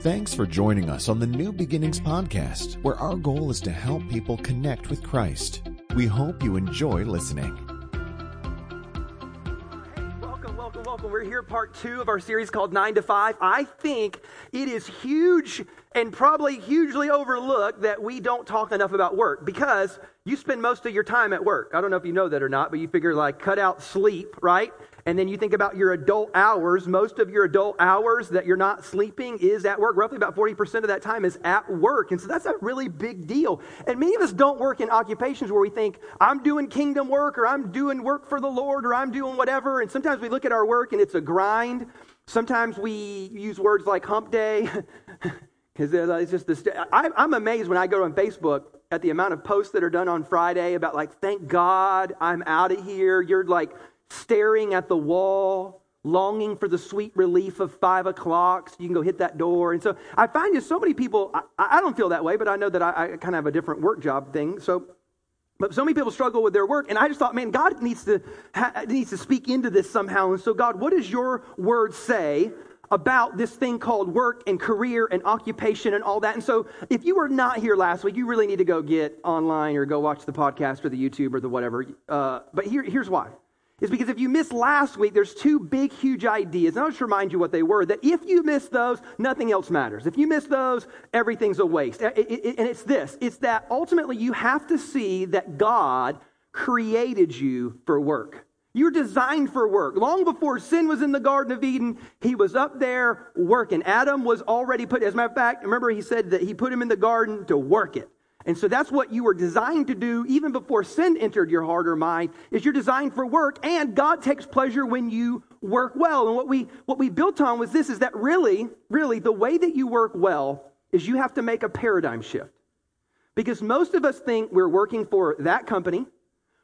Thanks for joining us on the New Beginnings podcast, where our goal is to help people connect with Christ. We hope you enjoy listening. Welcome, welcome, welcome. We're here, part two of our series called Nine to Five. I think it is huge and probably hugely overlooked that we don't talk enough about work because you spend most of your time at work. I don't know if you know that or not, but you figure like cut out sleep, right? And then you think about your adult hours. Most of your adult hours that you're not sleeping is at work. Roughly about 40% of that time is at work. And so that's a really big deal. And many of us don't work in occupations where we think, I'm doing kingdom work or I'm doing work for the Lord or I'm doing whatever. And sometimes we look at our work and it's a grind. Sometimes we use words like hump day. Because it's just this. I, I'm amazed when I go on Facebook at the amount of posts that are done on Friday about like, thank God I'm out of here. You're like staring at the wall, longing for the sweet relief of five o'clock so you can go hit that door. And so I find just so many people, I, I don't feel that way, but I know that I, I kind of have a different work job thing. So but so many people struggle with their work, and I just thought, man, God needs to ha- needs to speak into this somehow. And so, God, what does your word say about this thing called work and career and occupation and all that? And so, if you were not here last week, you really need to go get online or go watch the podcast or the YouTube or the whatever. Uh, but here, here's why is because if you missed last week, there's two big, huge ideas. And I'll just remind you what they were that if you miss those, nothing else matters. If you miss those, everything's a waste. And it's this it's that ultimately you have to see that God created you for work. You're designed for work. Long before sin was in the Garden of Eden, he was up there working. Adam was already put, as a matter of fact, remember he said that he put him in the garden to work it. And so that's what you were designed to do even before sin entered your heart or mind is you're designed for work and God takes pleasure when you work well. And what we what we built on was this is that really, really the way that you work well is you have to make a paradigm shift. Because most of us think we're working for that company,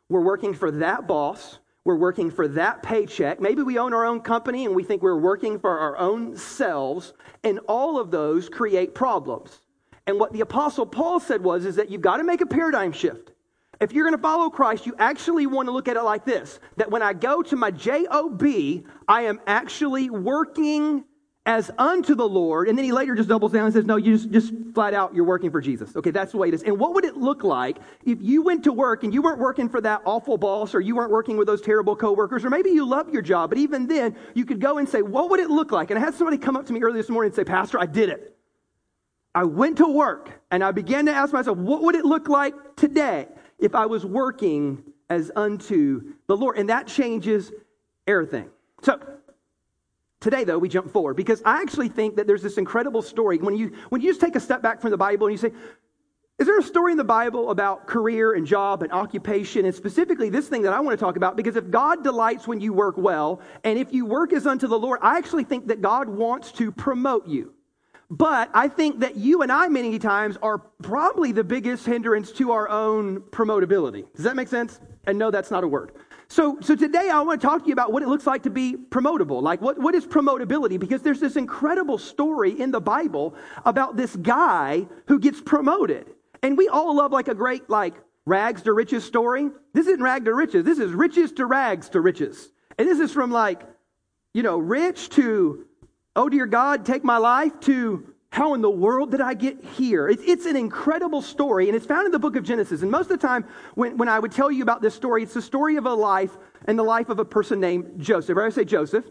we're working for that boss, we're working for that paycheck. Maybe we own our own company and we think we're working for our own selves, and all of those create problems. And what the apostle Paul said was is that you've got to make a paradigm shift. If you're going to follow Christ, you actually want to look at it like this that when I go to my job, I am actually working as unto the Lord. And then he later just doubles down and says, No, you just, just flat out, you're working for Jesus. Okay, that's the way it is. And what would it look like if you went to work and you weren't working for that awful boss or you weren't working with those terrible coworkers, or maybe you love your job, but even then, you could go and say, What would it look like? And I had somebody come up to me earlier this morning and say, Pastor, I did it. I went to work and I began to ask myself, what would it look like today if I was working as unto the Lord? And that changes everything. So, today though, we jump forward because I actually think that there's this incredible story. When you, when you just take a step back from the Bible and you say, is there a story in the Bible about career and job and occupation, and specifically this thing that I want to talk about? Because if God delights when you work well, and if you work as unto the Lord, I actually think that God wants to promote you. But I think that you and I, many times, are probably the biggest hindrance to our own promotability. Does that make sense? And no, that's not a word. So, so today I want to talk to you about what it looks like to be promotable. Like, what, what is promotability? Because there's this incredible story in the Bible about this guy who gets promoted. And we all love like a great, like, rags to riches story. This isn't rag to riches. This is riches to rags to riches. And this is from like, you know, rich to oh dear God, take my life, to how in the world did I get here? It's, it's, an incredible story, and it's found in the book of Genesis. And most of the time, when, when I would tell you about this story, it's the story of a life and the life of a person named Joseph. Right? I say Joseph.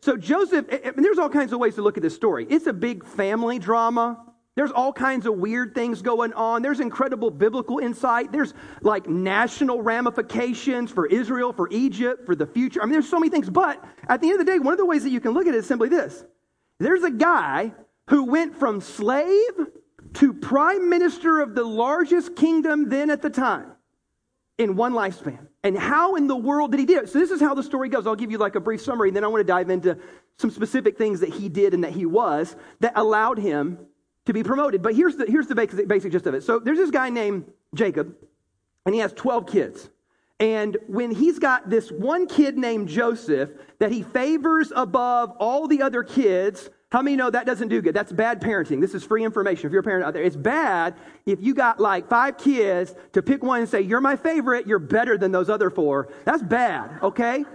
So, Joseph, and there's all kinds of ways to look at this story. It's a big family drama. There's all kinds of weird things going on. There's incredible biblical insight. There's like national ramifications for Israel, for Egypt, for the future. I mean, there's so many things. But at the end of the day, one of the ways that you can look at it is simply this there's a guy who went from slave to prime minister of the largest kingdom then at the time in one lifespan. And how in the world did he do it? So, this is how the story goes. I'll give you like a brief summary, and then I want to dive into some specific things that he did and that he was that allowed him to be promoted. But here's the, here's the basic, basic gist of it. So there's this guy named Jacob, and he has 12 kids. And when he's got this one kid named Joseph that he favors above all the other kids, how many know that doesn't do good? That's bad parenting. This is free information. If you're a parent out there, it's bad if you got like five kids to pick one and say, You're my favorite, you're better than those other four. That's bad, okay?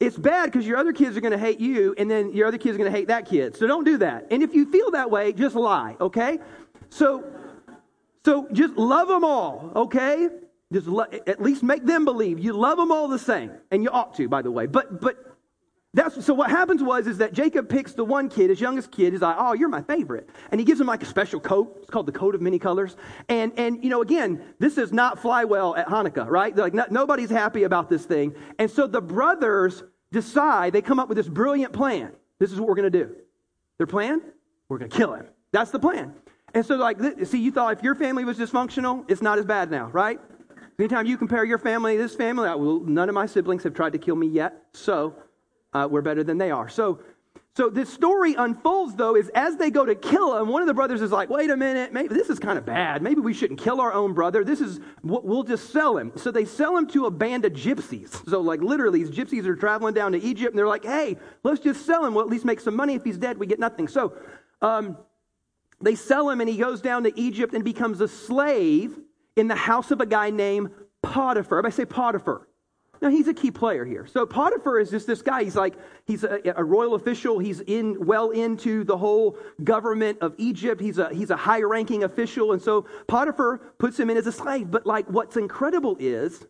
it's bad because your other kids are going to hate you, and then your other kids are going to hate that kid. So don't do that. And if you feel that way, just lie, okay? So, so just love them all, okay? Just lo- at least make them believe you love them all the same, and you ought to, by the way. But but that's so. What happens was is that Jacob picks the one kid, his youngest kid. He's like, "Oh, you're my favorite," and he gives him like a special coat. It's called the coat of many colors. And and you know, again, this does not fly well at Hanukkah, right? They're like no, nobody's happy about this thing, and so the brothers decide. They come up with this brilliant plan. This is what we're going to do. Their plan: we're going to kill him. That's the plan. And so, like, see, you thought if your family was dysfunctional, it's not as bad now, right? Anytime you compare your family to this family, I will, none of my siblings have tried to kill me yet, so uh, we're better than they are. So, so this story unfolds though is as they go to kill him, one of the brothers is like, "Wait a minute, maybe this is kind of bad. Maybe we shouldn't kill our own brother. This is we'll just sell him." So they sell him to a band of gypsies. So like literally, these gypsies are traveling down to Egypt, and they're like, "Hey, let's just sell him. We'll at least make some money. If he's dead, we get nothing." So. Um, they sell him and he goes down to Egypt and becomes a slave in the house of a guy named Potiphar. Everybody say Potiphar. Now he's a key player here. So Potiphar is just this guy. He's like he's a, a, royal official. He's in well into the whole government of Egypt. He's a he's a high-ranking official, and so Potiphar puts him in as a slave. But like what's incredible is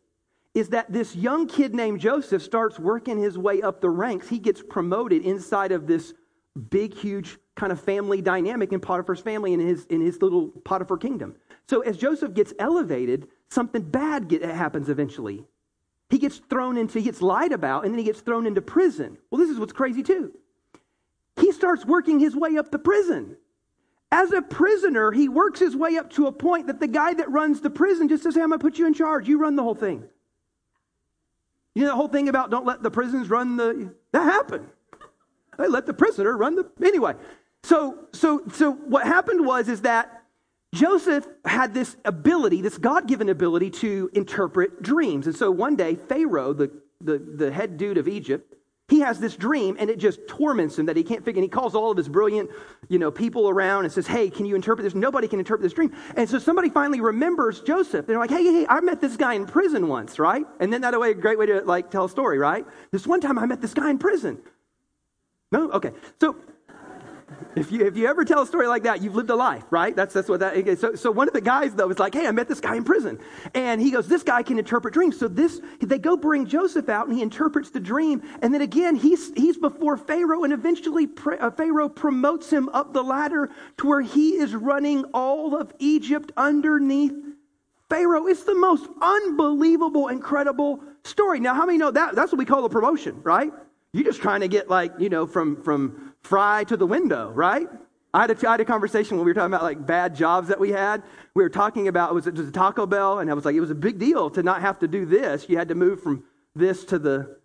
is that this young kid named Joseph starts working his way up the ranks. He gets promoted inside of this big, huge kind of family dynamic in Potiphar's family and in his in his little Potiphar kingdom. So as Joseph gets elevated, something bad get, happens eventually. He gets thrown into, he gets lied about, and then he gets thrown into prison. Well, this is what's crazy too. He starts working his way up the prison. As a prisoner, he works his way up to a point that the guy that runs the prison just says, Hey, I'm going to put you in charge. You run the whole thing. You know the whole thing about don't let the prisons run the. That happened. They let the prisoner run the. Anyway. So, so, so what happened was is that Joseph had this ability, this God given ability to interpret dreams. And so one day, Pharaoh, the, the, the head dude of Egypt, he has this dream and it just torments him that he can't figure. And he calls all of his brilliant, you know, people around and says, Hey, can you interpret this? Nobody can interpret this dream. And so somebody finally remembers Joseph. They're like, Hey, hey, I met this guy in prison once, right? And then that way, a great way to like tell a story, right? This one time I met this guy in prison. No? Okay. So if you, if you ever tell a story like that, you've lived a life, right? That's, that's what that is. So, so one of the guys, though, is like, hey, I met this guy in prison. And he goes, this guy can interpret dreams. So this, they go bring Joseph out and he interprets the dream. And then again, he's, he's before Pharaoh and eventually uh, Pharaoh promotes him up the ladder to where he is running all of Egypt underneath Pharaoh. It's the most unbelievable, incredible story. Now, how many know that? That's what we call a promotion, right? You're just trying to get like, you know, from, from fry to the window, right? I had, a, I had a conversation when we were talking about like bad jobs that we had. We were talking about was, it was a Taco Bell, and I was like, it was a big deal to not have to do this. You had to move from this to the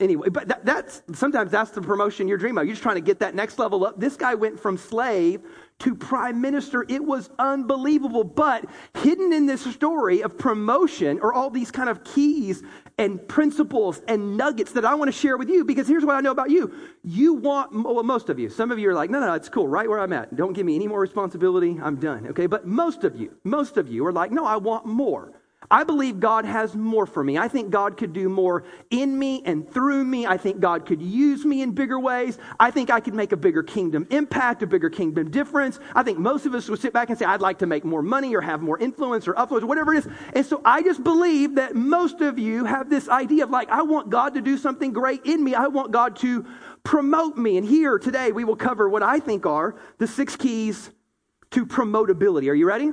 anyway. But that, that's sometimes that's the promotion you're dreaming of. You're just trying to get that next level up. This guy went from slave to prime minister. It was unbelievable. But hidden in this story of promotion are all these kind of keys and principles and nuggets that I want to share with you because here's what I know about you. You want, well, most of you, some of you are like, no, no, no, it's cool, right where I'm at. Don't give me any more responsibility. I'm done. Okay. But most of you, most of you are like, no, I want more. I believe God has more for me. I think God could do more in me and through me. I think God could use me in bigger ways. I think I could make a bigger kingdom impact, a bigger kingdom difference. I think most of us would sit back and say, I'd like to make more money or have more influence or or whatever it is. And so I just believe that most of you have this idea of like, I want God to do something great in me. I want God to promote me. And here today we will cover what I think are the six keys to promotability. Are you ready?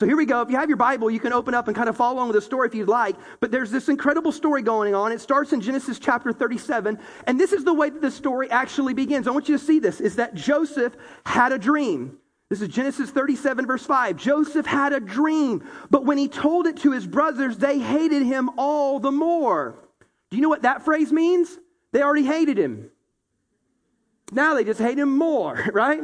So here we go. If you have your Bible, you can open up and kind of follow along with the story if you'd like. But there's this incredible story going on. It starts in Genesis chapter 37. And this is the way that the story actually begins. I want you to see this is that Joseph had a dream. This is Genesis 37, verse 5. Joseph had a dream, but when he told it to his brothers, they hated him all the more. Do you know what that phrase means? They already hated him. Now they just hate him more, right?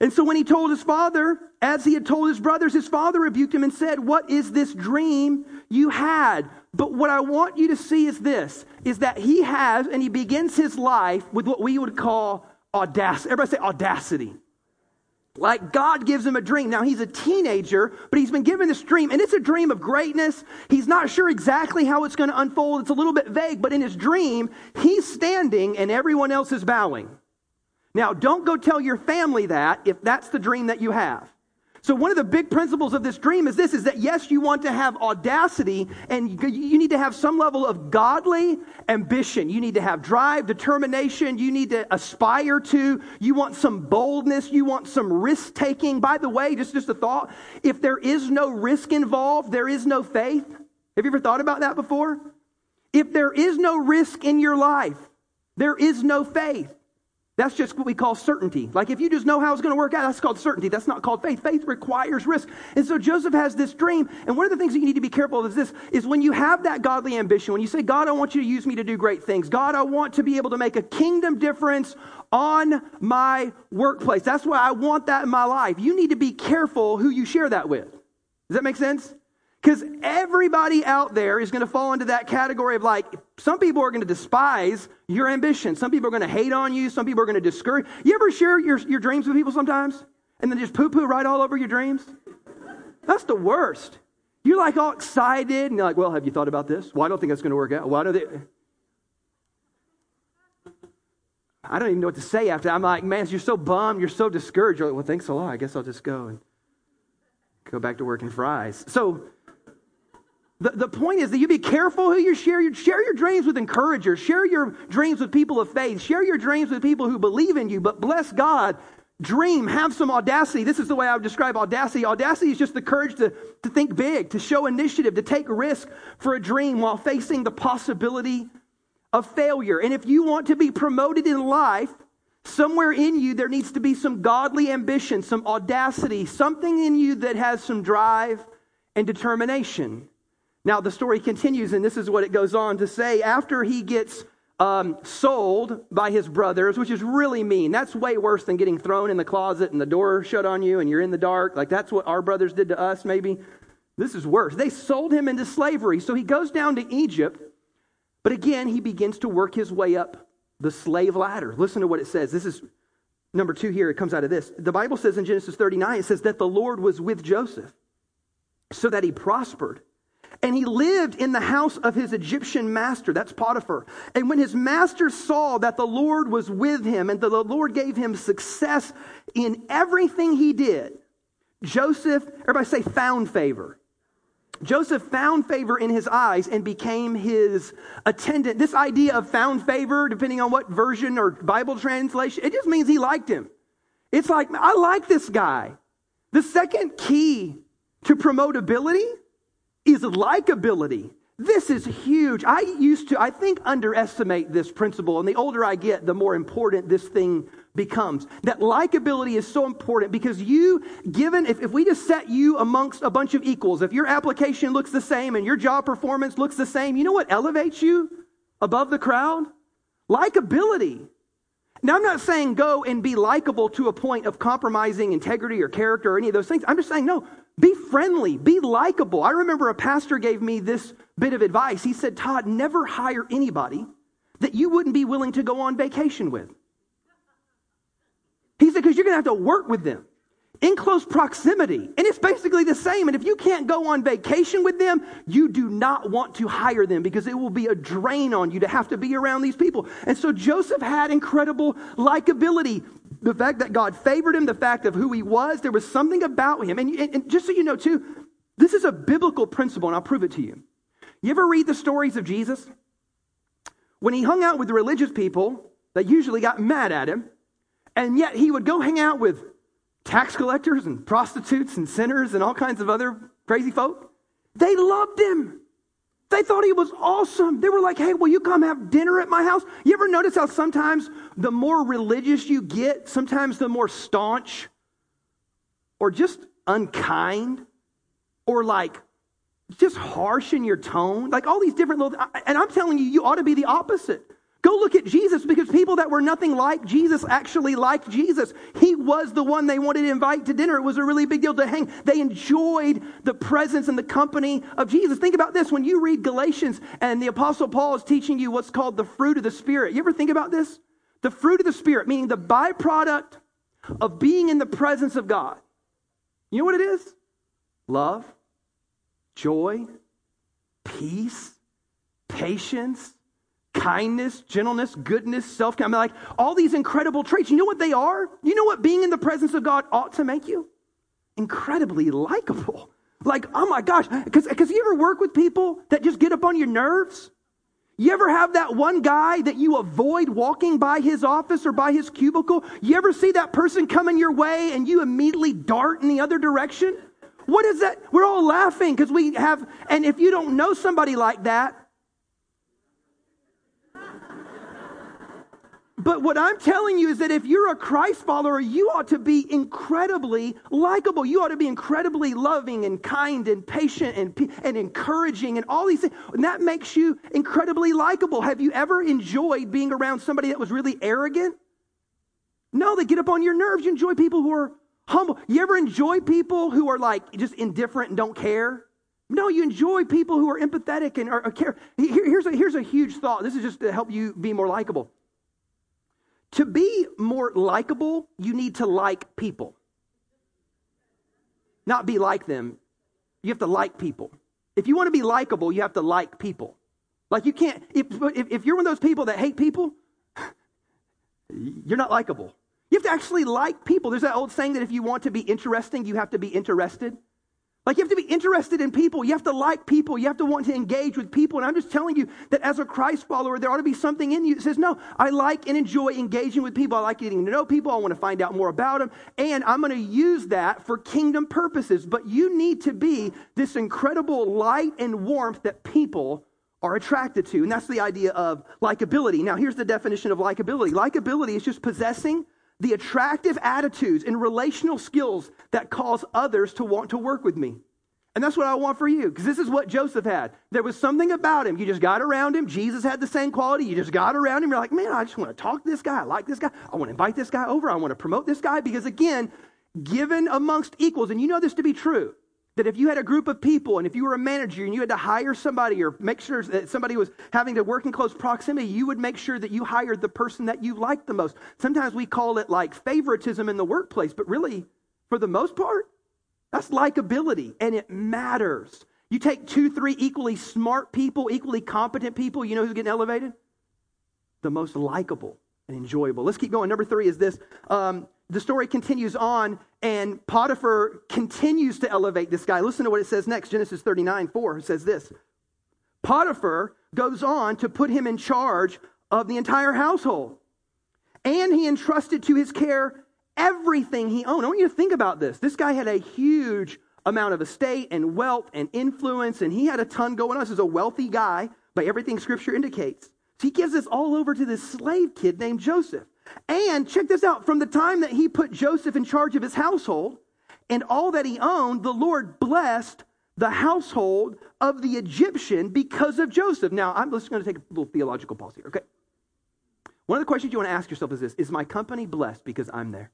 And so when he told his father, as he had told his brothers, his father rebuked him and said, What is this dream you had? But what I want you to see is this is that he has, and he begins his life with what we would call audacity. Everybody say audacity. Like God gives him a dream. Now he's a teenager, but he's been given this dream, and it's a dream of greatness. He's not sure exactly how it's going to unfold. It's a little bit vague, but in his dream, he's standing and everyone else is bowing. Now, don't go tell your family that if that's the dream that you have. So one of the big principles of this dream is this is that yes, you want to have audacity and you need to have some level of godly ambition. You need to have drive, determination, you need to aspire to, you want some boldness, you want some risk taking. By the way, just just a thought, if there is no risk involved, there is no faith. Have you ever thought about that before? If there is no risk in your life, there is no faith. That's just what we call certainty. Like if you just know how it's going to work out, that's called certainty. That's not called faith. Faith requires risk. And so Joseph has this dream. And one of the things that you need to be careful of is this, is when you have that godly ambition, when you say, God, I want you to use me to do great things. God, I want to be able to make a kingdom difference on my workplace. That's why I want that in my life. You need to be careful who you share that with. Does that make sense? Because everybody out there is going to fall into that category of like, some people are going to despise your ambition. Some people are going to hate on you. Some people are going to discourage. You ever share your, your dreams with people sometimes? And then just poo poo right all over your dreams? That's the worst. You're like all excited and you're like, well, have you thought about this? Well, I don't think that's going to work out. Why do they? I don't even know what to say after. I'm like, man, you're so bummed. You're so discouraged. You're like, well, thanks a lot. I guess I'll just go and go back to working fries. So, the, the point is that you be careful who you share. Your, share your dreams with encouragers. Share your dreams with people of faith. Share your dreams with people who believe in you. But bless God, dream, have some audacity. This is the way I would describe audacity. Audacity is just the courage to, to think big, to show initiative, to take risk for a dream while facing the possibility of failure. And if you want to be promoted in life, somewhere in you there needs to be some godly ambition, some audacity, something in you that has some drive and determination. Now, the story continues, and this is what it goes on to say. After he gets um, sold by his brothers, which is really mean. That's way worse than getting thrown in the closet and the door shut on you and you're in the dark. Like that's what our brothers did to us, maybe. This is worse. They sold him into slavery. So he goes down to Egypt, but again, he begins to work his way up the slave ladder. Listen to what it says. This is number two here. It comes out of this. The Bible says in Genesis 39, it says that the Lord was with Joseph so that he prospered and he lived in the house of his Egyptian master, that's Potiphar. And when his master saw that the Lord was with him and that the Lord gave him success in everything he did, Joseph, everybody say, found favor. Joseph found favor in his eyes and became his attendant. This idea of found favor, depending on what version or Bible translation, it just means he liked him. It's like, I like this guy. The second key to promotability is likability. This is huge. I used to, I think, underestimate this principle. And the older I get, the more important this thing becomes. That likability is so important because you, given, if, if we just set you amongst a bunch of equals, if your application looks the same and your job performance looks the same, you know what elevates you above the crowd? Likability. Now, I'm not saying go and be likable to a point of compromising integrity or character or any of those things. I'm just saying, no, be friendly, be likable. I remember a pastor gave me this bit of advice. He said, Todd, never hire anybody that you wouldn't be willing to go on vacation with. He said, because you're going to have to work with them in close proximity. And it's basically the same. And if you can't go on vacation with them, you do not want to hire them because it will be a drain on you to have to be around these people. And so Joseph had incredible likability the fact that God favored him, the fact of who he was, there was something about him. And, and, and, just so you know, too, this is a biblical principle, and I'll prove it to you. You ever read the stories of Jesus? When he hung out with the religious people that usually got mad at him, and yet he would go hang out with tax collectors and prostitutes and sinners and all kinds of other crazy folk, they loved him. They thought he was awesome. They were like, hey, will you come have dinner at my house? You ever notice how sometimes the more religious you get, sometimes the more staunch or just unkind or like just harsh in your tone? Like all these different little, and I'm telling you, you ought to be the opposite. Go look at Jesus because people that were nothing like Jesus actually liked Jesus. He was the one they wanted to invite to dinner. It was a really big deal to hang. They enjoyed the presence and the company of Jesus. Think about this when you read Galatians and the Apostle Paul is teaching you what's called the fruit of the Spirit. You ever think about this? The fruit of the Spirit, meaning the byproduct of being in the presence of God. You know what it is? Love, joy, peace, patience, kindness, gentleness, goodness, self control. like all these incredible traits. You know what they are? You know what being in the presence of God ought to make you? Incredibly likable. Like, oh my gosh, because you ever work with people that just get up on your nerves? You ever have that one guy that you avoid walking by his office or by his cubicle? You ever see that person coming your way and you immediately dart in the other direction? What is that? We're all laughing because we have, and if you don't know somebody like that, But what I'm telling you is that if you're a Christ follower, you ought to be incredibly likable. You ought to be incredibly loving and kind and patient and, and encouraging and all these things. And that makes you incredibly likable. Have you ever enjoyed being around somebody that was really arrogant? No, they get up on your nerves. You enjoy people who are humble. You ever enjoy people who are like just indifferent and don't care? No, you enjoy people who are empathetic and are, are care. Here, here's, a, here's a huge thought. This is just to help you be more likable. To be more likable, you need to like people. Not be like them. You have to like people. If you want to be likable, you have to like people. Like you can't, if, if, if you're one of those people that hate people, you're not likable. You have to actually like people. There's that old saying that if you want to be interesting, you have to be interested. Like you have to be interested in people. You have to like people. You have to want to engage with people. And I'm just telling you that as a Christ follower, there ought to be something in you that says, no, I like and enjoy engaging with people. I like getting to know people. I want to find out more about them. And I'm going to use that for kingdom purposes. But you need to be this incredible light and warmth that people are attracted to. And that's the idea of likability. Now, here's the definition of likability likability is just possessing the attractive attitudes and relational skills that cause others to want to work with me. And that's what I want for you, because this is what Joseph had. There was something about him. You just got around him. Jesus had the same quality. You just got around him. You're like, man, I just want to talk to this guy. I like this guy. I want to invite this guy over. I want to promote this guy. Because again, given amongst equals, and you know this to be true, that if you had a group of people and if you were a manager and you had to hire somebody or make sure that somebody was having to work in close proximity, you would make sure that you hired the person that you liked the most. Sometimes we call it like favoritism in the workplace, but really, for the most part, that's likability and it matters. You take two, three equally smart people, equally competent people, you know who's getting elevated? The most likable and enjoyable. Let's keep going. Number three is this um, the story continues on, and Potiphar continues to elevate this guy. Listen to what it says next Genesis 39 4 says this Potiphar goes on to put him in charge of the entire household, and he entrusted to his care everything he owned. I want you to think about this. This guy had a huge amount of estate and wealth and influence, and he had a ton going on. This is a wealthy guy by everything scripture indicates. So he gives this all over to this slave kid named Joseph. And check this out from the time that he put Joseph in charge of his household and all that he owned, the Lord blessed the household of the Egyptian because of Joseph. Now, I'm just going to take a little theological pause here, okay? One of the questions you want to ask yourself is this Is my company blessed because I'm there?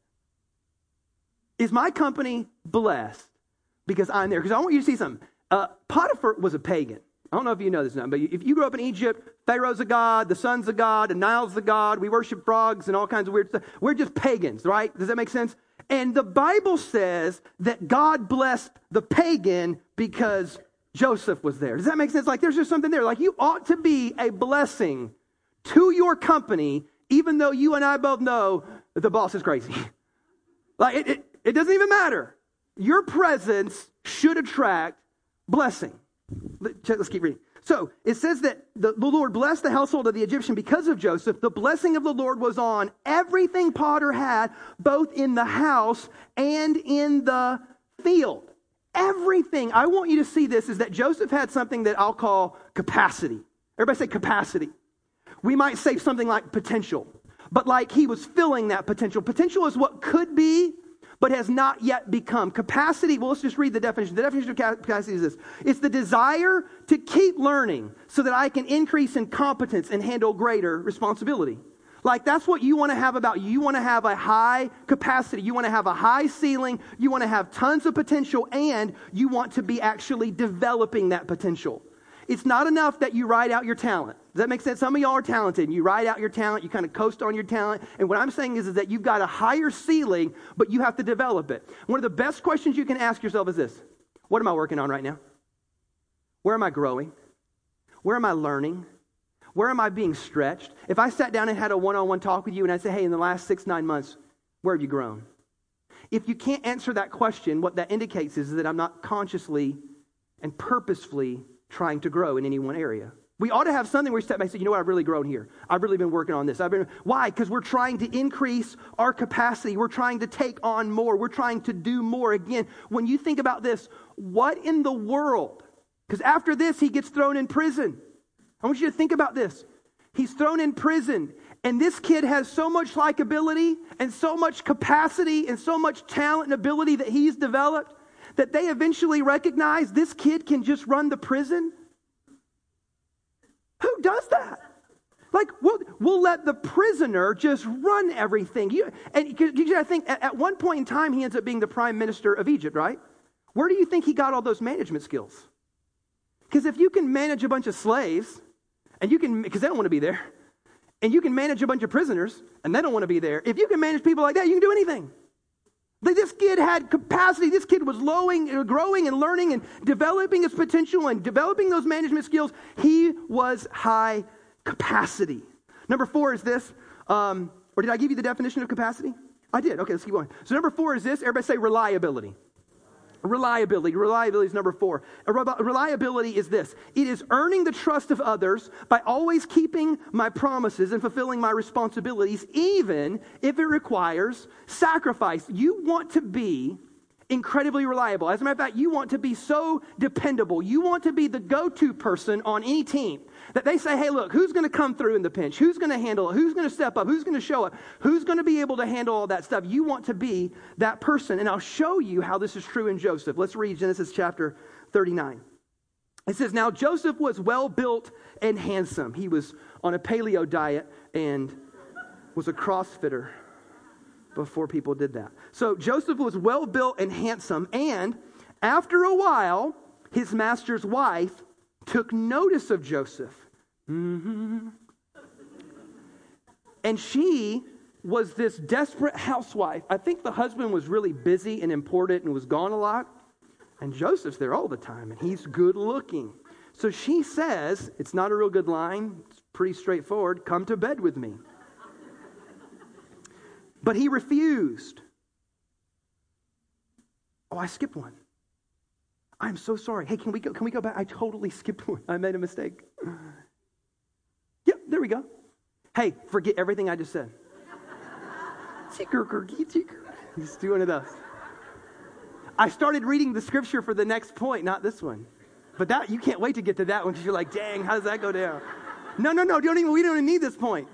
Is my company blessed because I'm there? Because I want you to see something. Uh, Potiphar was a pagan. I don't know if you know this but if you grew up in Egypt, Pharaoh's a god, the sun's a god, the Nile's the god. We worship frogs and all kinds of weird stuff. We're just pagans, right? Does that make sense? And the Bible says that God blessed the pagan because Joseph was there. Does that make sense? Like there's just something there. Like you ought to be a blessing to your company, even though you and I both know that the boss is crazy. like it, it, it doesn't even matter. Your presence should attract blessing. Let's keep reading. So it says that the, the, Lord blessed the household of the Egyptian because of Joseph. The blessing of the Lord was on everything Potter had, both in the house and in the field. Everything. I want you to see this is that Joseph had something that I'll call capacity. Everybody say capacity. We might say something like potential, but like he was filling that potential. Potential is what could be but has not yet become. Capacity, well, let's just read the definition. The definition of capacity is this it's the desire to keep learning so that I can increase in competence and handle greater responsibility. Like that's what you want to have about you. You want to have a high capacity. You want to have a high ceiling. You want to have tons of potential and you want to be actually developing that potential. It's not enough that you write out your talent. Does that make sense? Some of y'all are talented you write out your talent, you kind of coast on your talent. And what I'm saying is, is that you've got a higher ceiling, but you have to develop it. One of the best questions you can ask yourself is this What am I working on right now? Where am I growing? Where am I learning? Where am I being stretched? If I sat down and had a one on one talk with you and I say, hey, in the last six, nine months, where have you grown? If you can't answer that question, what that indicates is that I'm not consciously and purposefully trying to grow in any one area. We ought to have something where we step back and say, you know what, I've really grown here. I've really been working on this. I've been why? Because we're trying to increase our capacity. We're trying to take on more. We're trying to do more. Again, when you think about this, what in the world? Because after this, he gets thrown in prison. I want you to think about this. He's thrown in prison, and this kid has so much likability and so much capacity and so much talent and ability that he's developed that they eventually recognize this kid can just run the prison? Who does that? Like, we'll, we'll let the prisoner just run everything. You, and you I think at, at one point in time, he ends up being the prime minister of Egypt, right? Where do you think he got all those management skills? Because if you can manage a bunch of slaves, and you can, because they don't want to be there, and you can manage a bunch of prisoners, and they don't want to be there, if you can manage people like that, you can do anything. This kid had capacity. This kid was lowing, uh, growing and learning and developing his potential and developing those management skills. He was high capacity. Number four is this. Um, or did I give you the definition of capacity? I did. Okay, let's keep going. So number four is this. Everybody say reliability. Reliability. Reliability is number four. Reliability is this it is earning the trust of others by always keeping my promises and fulfilling my responsibilities, even if it requires sacrifice. You want to be incredibly reliable. As a matter of fact, you want to be so dependable. You want to be the go to person on any team. That they say, hey, look, who's going to come through in the pinch? Who's going to handle it? Who's going to step up? Who's going to show up? Who's going to be able to handle all that stuff? You want to be that person. And I'll show you how this is true in Joseph. Let's read Genesis chapter 39. It says, Now Joseph was well built and handsome. He was on a paleo diet and was a crossfitter before people did that. So Joseph was well built and handsome. And after a while, his master's wife took notice of Joseph. Mm-hmm. And she was this desperate housewife. I think the husband was really busy and important and was gone a lot. And Joseph's there all the time, and he's good looking. So she says, it's not a real good line, it's pretty straightforward come to bed with me. But he refused. Oh, I skipped one. I'm so sorry. Hey, can we go, can we go back? I totally skipped one. I made a mistake. Yep, there we go. Hey, forget everything I just said. He's doing it us. I started reading the scripture for the next point, not this one. But that you can't wait to get to that one because you're like, dang, how does that go down? No, no, no, don't even, we don't even need this point.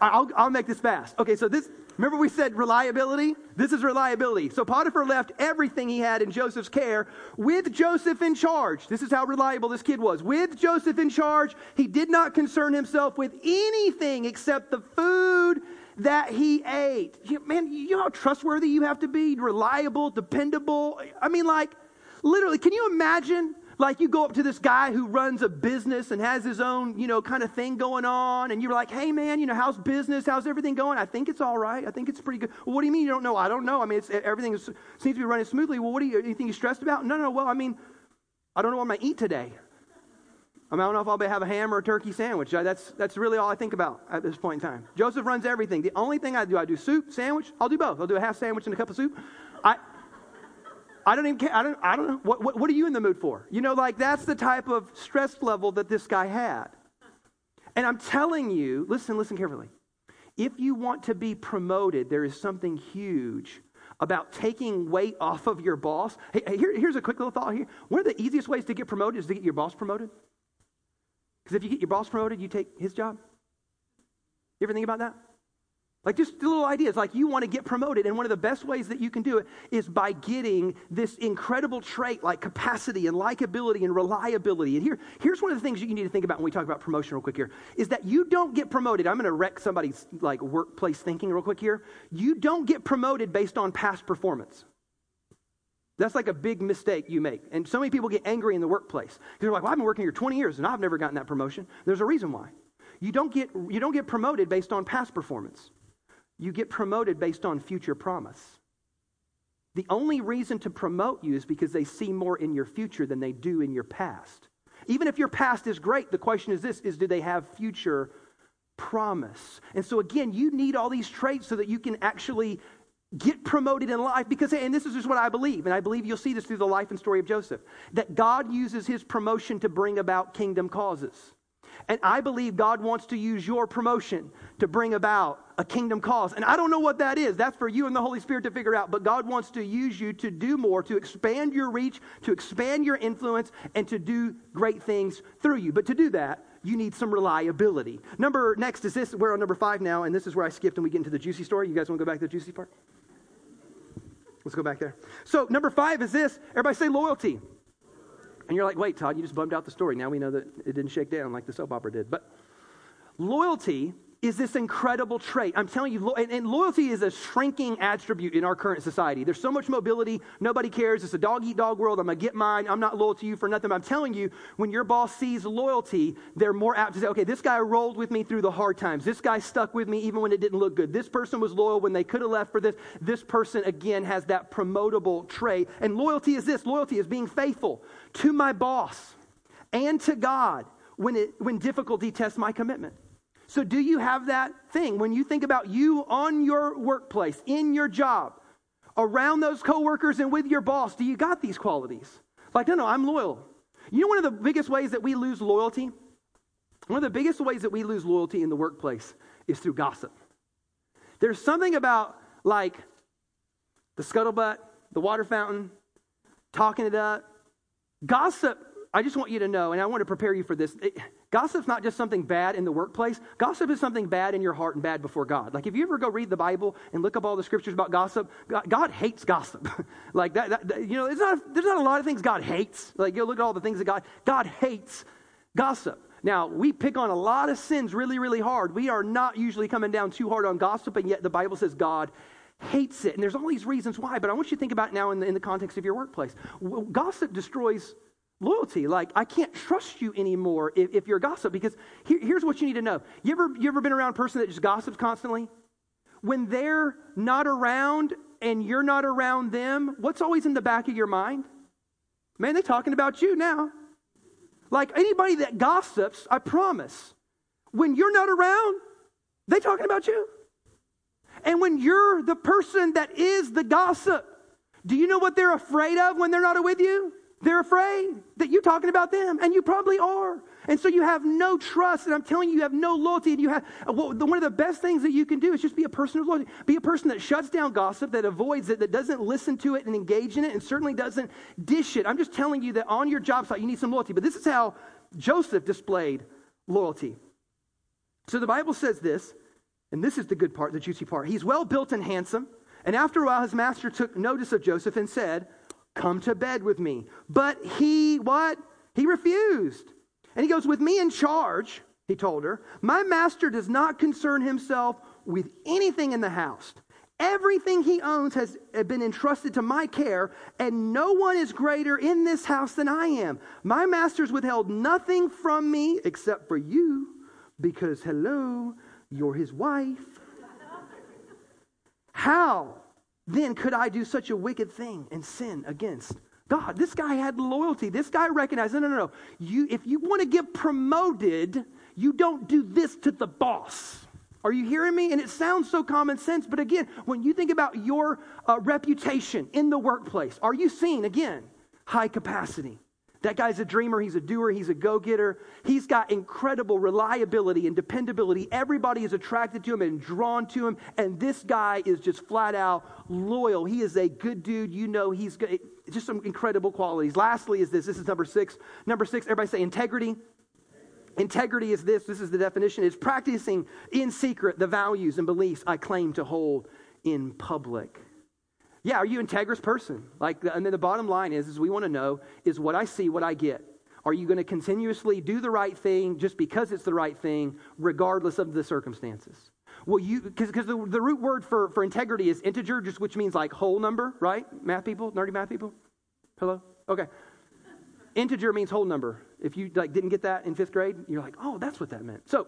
I'll, I'll make this fast. Okay, so this, Remember, we said reliability? This is reliability. So Potiphar left everything he had in Joseph's care with Joseph in charge. This is how reliable this kid was. With Joseph in charge, he did not concern himself with anything except the food that he ate. You, man, you know how trustworthy you have to be? Reliable, dependable. I mean, like, literally, can you imagine like you go up to this guy who runs a business and has his own, you know, kind of thing going on, and you're like, hey man, you know, how's business? How's everything going? I think it's all right. I think it's pretty good. Well, what do you mean you don't know? I don't know. I mean, it's, everything is, seems to be running smoothly. Well, what do you, anything you stressed about? No, no, well, I mean, I don't know what I'm going to eat today. I, mean, I don't know if I'll have a ham or a turkey sandwich. That's, that's really all I think about at this point in time. Joseph runs everything. The only thing I do, I do soup, sandwich. I'll do both. I'll do a half sandwich and a cup of soup. I, I don't even care. I don't, I don't know. What, what, what are you in the mood for? You know, like that's the type of stress level that this guy had. And I'm telling you, listen, listen carefully. If you want to be promoted, there is something huge about taking weight off of your boss. Hey, here, here's a quick little thought here. One of the easiest ways to get promoted is to get your boss promoted. Because if you get your boss promoted, you take his job. You ever think about that? Like just little ideas, like you want to get promoted, and one of the best ways that you can do it is by getting this incredible trait like capacity and likability and reliability. And here, here's one of the things that you need to think about when we talk about promotion real quick here, is that you don't get promoted. I'm going to wreck somebody's like workplace thinking real quick here. You don't get promoted based on past performance. That's like a big mistake you make. And so many people get angry in the workplace. Because they're like, well, I've been working here 20 years and I've never gotten that promotion. There's a reason why. You don't get, you don't get promoted based on past performance, you get promoted based on future promise. The only reason to promote you is because they see more in your future than they do in your past. Even if your past is great, the question is this is do they have future promise? And so again, you need all these traits so that you can actually get promoted in life because and this is just what I believe and I believe you'll see this through the life and story of Joseph that God uses his promotion to bring about kingdom causes. And I believe God wants to use your promotion to bring about a kingdom cause. And I don't know what that is. That's for you and the Holy Spirit to figure out. But God wants to use you to do more, to expand your reach, to expand your influence, and to do great things through you. But to do that, you need some reliability. Number next is this. We're on number five now, and this is where I skipped and we get into the juicy story. You guys want to go back to the juicy part? Let's go back there. So, number five is this. Everybody say loyalty. And you're like, wait, Todd, you just bummed out the story. Now we know that it didn't shake down like the soap opera did. But loyalty is this incredible trait. I'm telling you, and, loyalty is a shrinking attribute in our current society. There's so much mobility, nobody cares. It's a dog eat dog world. I'm going to get mine. I'm not loyal to you for nothing. But I'm telling you, when your boss sees loyalty, they're more apt to say, okay, this guy rolled with me through the hard times. This guy stuck with me even when it didn't look good. This person was loyal when they could have left for this. This person, again, has that promotable trait. And loyalty is this loyalty is being faithful to my boss and to God when, it, when difficulty tests my commitment. So, do you have that thing when you think about you on your workplace, in your job, around those coworkers and with your boss? Do you got these qualities? Like, no, no, I'm loyal. You know, one of the biggest ways that we lose loyalty? One of the biggest ways that we lose loyalty in the workplace is through gossip. There's something about like the scuttlebutt, the water fountain, talking it up. Gossip, I just want you to know, and I want to prepare you for this. It, Gossip's not just something bad in the workplace. Gossip is something bad in your heart and bad before God. Like if you ever go read the Bible and look up all the scriptures about gossip, God, God hates gossip. like that, that, you know, not, there's not a lot of things God hates. Like you look at all the things that God, God hates gossip. Now, we pick on a lot of sins really, really hard. We are not usually coming down too hard on gossip, and yet the Bible says God hates it. And there's all these reasons why, but I want you to think about it now in the, in the context of your workplace. Gossip destroys loyalty. Like, I can't trust you anymore if, if you're a gossip because here, here's what you need to know. You ever, you ever been around a person that just gossips constantly? When they're not around and you're not around them, what's always in the back of your mind? Man, they're talking about you now. Like anybody that gossips, I promise, when you're not around, they talking about you. And when you're the person that is the gossip, do you know what they're afraid of when they're not with you? They're afraid that you're talking about them, and you probably are. And so you have no trust, and I'm telling you, you have no loyalty. And you have uh, well, the, one of the best things that you can do is just be a person of loyalty. Be a person that shuts down gossip, that avoids it, that doesn't listen to it and engage in it, and certainly doesn't dish it. I'm just telling you that on your job site, you need some loyalty. But this is how Joseph displayed loyalty. So the Bible says this, and this is the good part, the juicy part. He's well built and handsome. And after a while, his master took notice of Joseph and said, Come to bed with me. But he, what? He refused. And he goes, With me in charge, he told her, my master does not concern himself with anything in the house. Everything he owns has been entrusted to my care, and no one is greater in this house than I am. My master's withheld nothing from me except for you, because, hello, you're his wife. How then could I do such a wicked thing and sin against God? This guy had loyalty. This guy recognized, no, no, no. You, if you want to get promoted, you don't do this to the boss. Are you hearing me? And it sounds so common sense, but again, when you think about your uh, reputation in the workplace, are you seen, again, high capacity? That guy's a dreamer, he's a doer, he's a go getter. He's got incredible reliability and dependability. Everybody is attracted to him and drawn to him. And this guy is just flat out loyal. He is a good dude. You know, he's good. Just some incredible qualities. Lastly, is this this is number six. Number six, everybody say integrity. Integrity is this, this is the definition, is practicing in secret the values and beliefs I claim to hold in public. Yeah, are you integrous person? Like, and then the bottom line is, is we want to know is what I see, what I get. Are you going to continuously do the right thing just because it's the right thing, regardless of the circumstances? Well, you because the, the root word for, for integrity is integer, just which means like whole number, right? Math people, nerdy math people. Hello? Okay. Integer means whole number. If you like didn't get that in fifth grade, you're like, oh, that's what that meant. So,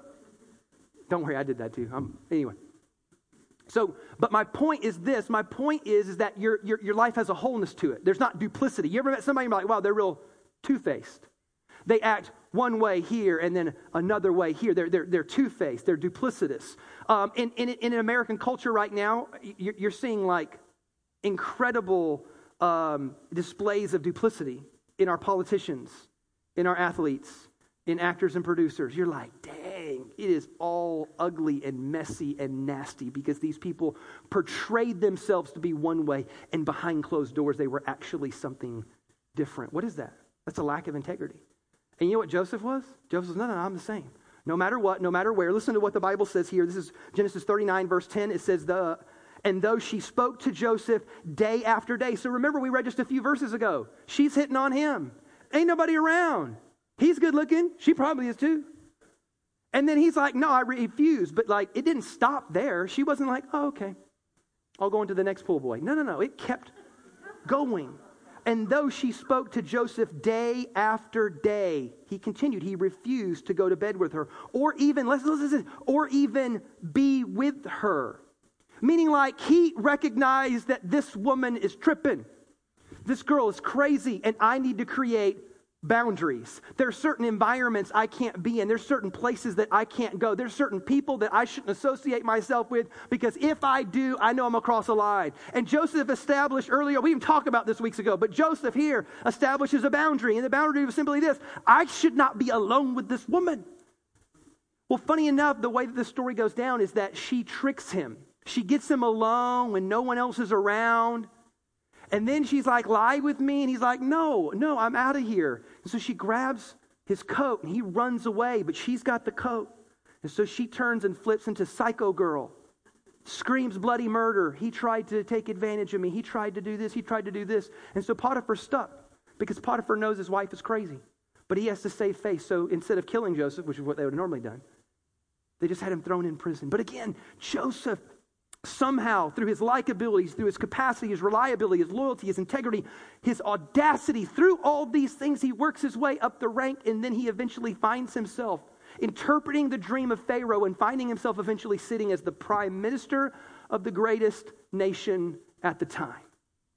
don't worry, I did that too. Um, anyway. So, but my point is this. My point is, is that your, your, your life has a wholeness to it. There's not duplicity. You ever met somebody and you're like, wow, they're real two-faced. They act one way here and then another way here. They're, they're, they're two faced, they're duplicitous. Um, in, in, in American culture right now, you're, you're seeing like incredible um, displays of duplicity in our politicians, in our athletes, in actors and producers. You're like, it is all ugly and messy and nasty because these people portrayed themselves to be one way and behind closed doors they were actually something different. What is that? That's a lack of integrity. And you know what Joseph was? Joseph was, no, no, no, I'm the same. No matter what, no matter where. Listen to what the Bible says here. This is Genesis 39, verse 10. It says, the, and though she spoke to Joseph day after day. So remember, we read just a few verses ago. She's hitting on him. Ain't nobody around. He's good looking. She probably is too. And then he's like, no, I refuse. But like, it didn't stop there. She wasn't like, oh, okay. I'll go into the next pool boy. No, no, no. It kept going. And though she spoke to Joseph day after day, he continued. He refused to go to bed with her, or even, let's listen, or even be with her. Meaning, like, he recognized that this woman is tripping. This girl is crazy, and I need to create boundaries. There's certain environments I can't be in. There's certain places that I can't go. There's certain people that I shouldn't associate myself with because if I do, I know I'm across a line. And Joseph established earlier, we even talked about this weeks ago, but Joseph here establishes a boundary. And the boundary was simply this I should not be alone with this woman. Well, funny enough, the way that the story goes down is that she tricks him. She gets him alone when no one else is around. And then she's like, lie with me. And he's like, no, no, I'm out of here. And so she grabs his coat and he runs away, but she's got the coat. And so she turns and flips into psycho girl, screams bloody murder. He tried to take advantage of me. He tried to do this. He tried to do this. And so Potiphar's stuck because Potiphar knows his wife is crazy, but he has to save face. So instead of killing Joseph, which is what they would have normally done, they just had him thrown in prison. But again, Joseph somehow through his likability, through his capacity, his reliability, his loyalty, his integrity, his audacity, through all these things, he works his way up the rank and then he eventually finds himself interpreting the dream of Pharaoh and finding himself eventually sitting as the prime minister of the greatest nation at the time.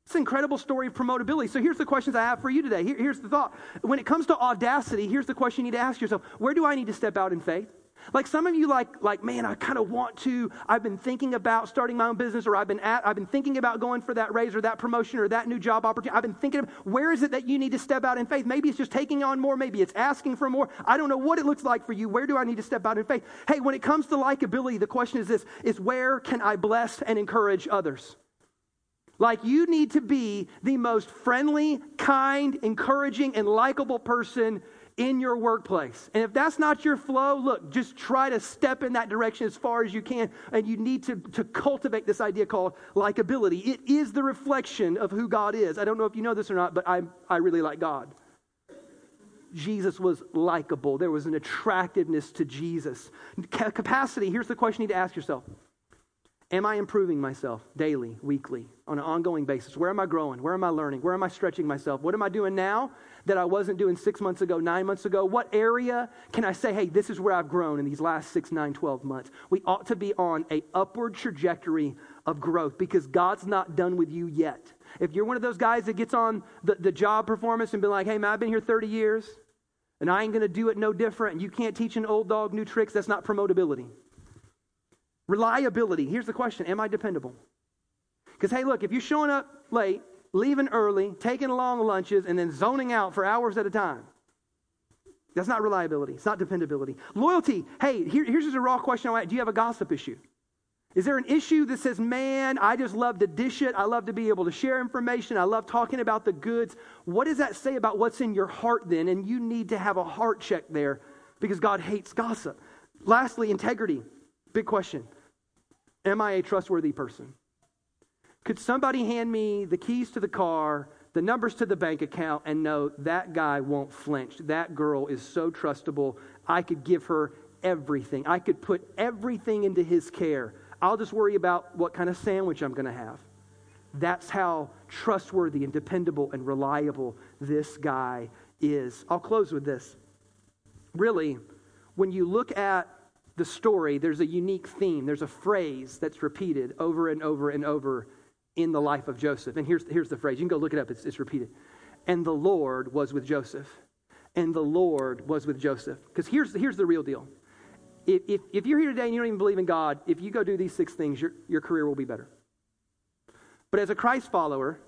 It's an incredible story of promotability. So here's the questions I have for you today. Here, here's the thought. When it comes to audacity, here's the question you need to ask yourself Where do I need to step out in faith? Like some of you like like man, I kind of want to. I've been thinking about starting my own business or I've been at I've been thinking about going for that raise or that promotion or that new job opportunity. I've been thinking of where is it that you need to step out in faith? Maybe it's just taking on more, maybe it's asking for more. I don't know what it looks like for you. Where do I need to step out in faith? Hey, when it comes to likability, the question is this is where can I bless and encourage others? Like you need to be the most friendly, kind, encouraging, and likable person in your workplace. And if that's not your flow, look, just try to step in that direction as far as you can. And you need to, to cultivate this idea called likability. It is the reflection of who God is. I don't know if you know this or not, but I, I really like God. Jesus was likable. There was an attractiveness to Jesus. Capacity, here's the question you need to ask yourself Am I improving myself daily, weekly, on an ongoing basis? Where am I growing? Where am I learning? Where am I stretching myself? What am I doing now that I wasn't doing six months ago, nine months ago? What area can I say, hey, this is where I've grown in these last six, nine, 12 months? We ought to be on a upward trajectory of growth because God's not done with you yet. If you're one of those guys that gets on the, the job performance and be like, hey, man, I've been here 30 years and I ain't going to do it no different, you can't teach an old dog new tricks, that's not promotability. Reliability. Here's the question Am I dependable? Because, hey, look, if you're showing up late, leaving early, taking long lunches, and then zoning out for hours at a time, that's not reliability. It's not dependability. Loyalty. Hey, here, here's just a raw question I want. Do you have a gossip issue? Is there an issue that says, man, I just love to dish it. I love to be able to share information. I love talking about the goods. What does that say about what's in your heart then? And you need to have a heart check there because God hates gossip. Lastly, integrity. Big question. Am I a trustworthy person? Could somebody hand me the keys to the car, the numbers to the bank account, and know that guy won't flinch? That girl is so trustable. I could give her everything. I could put everything into his care. I'll just worry about what kind of sandwich I'm going to have. That's how trustworthy and dependable and reliable this guy is. I'll close with this. Really, when you look at the story, there's a unique theme. There's a phrase that's repeated over and over and over in the life of Joseph. And here's, here's the phrase. You can go look it up, it's, it's repeated. And the Lord was with Joseph. And the Lord was with Joseph. Because here's, here's the real deal. If, if, if, you're here today and you don't even believe in God, if you go do these six things, your, your career will be better. But as a Christ follower,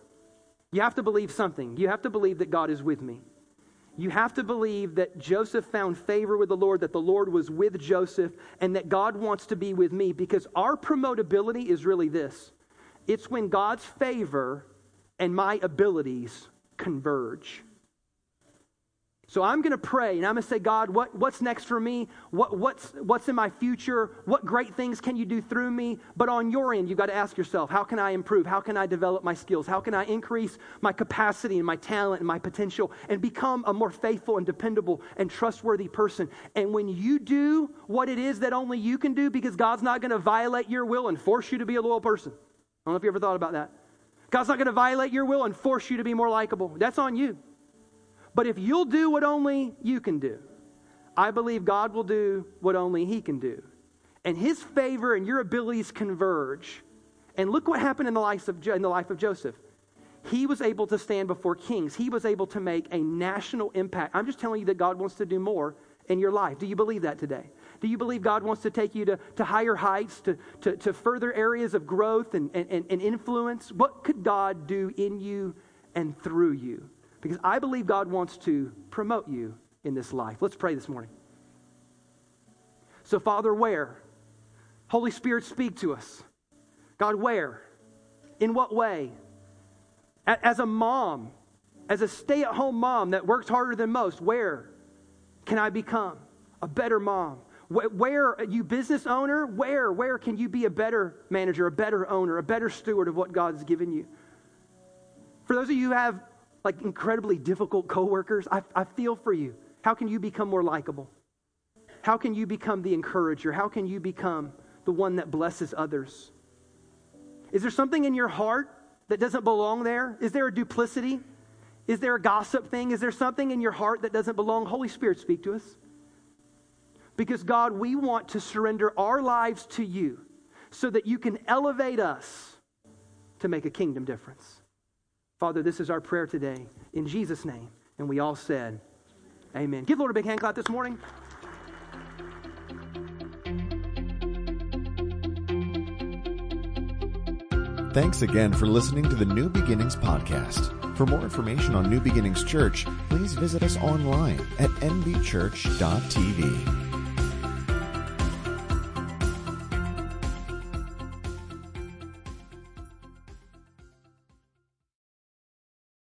you have to believe something. You have to believe that God is with me. You have to believe that Joseph found favor with the Lord, that the Lord was with Joseph, and that God wants to be with me because our promotability is really this it's when God's favor and my abilities converge. So I'm going to pray and I'm going to say, God, what, what's next for me? What, what's, what's in my future? What great things can you do through me? But on your end, you've got to ask yourself, how can I improve? How can I develop my skills? How can I increase my capacity and my talent and my potential and become a more faithful and dependable and trustworthy person? And when you do what it is that only you can do, because God's not going to violate your will and force you to be a loyal person. I don't know if you ever thought about that. God's not going to violate your will and force you to be more likable. That's on you. But if you'll do what only you can do, I believe God will do what only He can do. And His favor and your abilities converge. And look what happened in the life of, in the life of Joseph. He was able to stand before kings. He was able to make a national impact. I'm just telling you that God wants to do more in your life. Do you believe that today? Do you believe God wants to take you to, to higher heights, to, to, to further areas of growth and, and, and influence? What could God do in you and through you? Because I believe God wants to promote you in this life. Let's pray this morning. So, Father, where? Holy Spirit, speak to us. God, where? In what way? As a mom, as a stay at home mom that works harder than most, where can I become a better mom? Where, you business owner, where, where can you be a better manager, a better owner, a better steward of what God's given you? For those of you who have like incredibly difficult coworkers, I, I feel for you. How can you become more likable? How can you become the encourager? How can you become the one that blesses others? Is there something in your heart that doesn't belong there? Is there a duplicity? Is there a gossip thing? Is there something in your heart that doesn't belong? Holy Spirit, speak to us. Because, God, we want to surrender our lives to you so that you can elevate us to make a kingdom difference. Father, this is our prayer today in Jesus' name. And we all said, Amen. Give Lord a big hand clap this morning. Thanks again for listening to the New Beginnings podcast. For more information on New Beginnings Church, please visit us online at nbchurch.tv.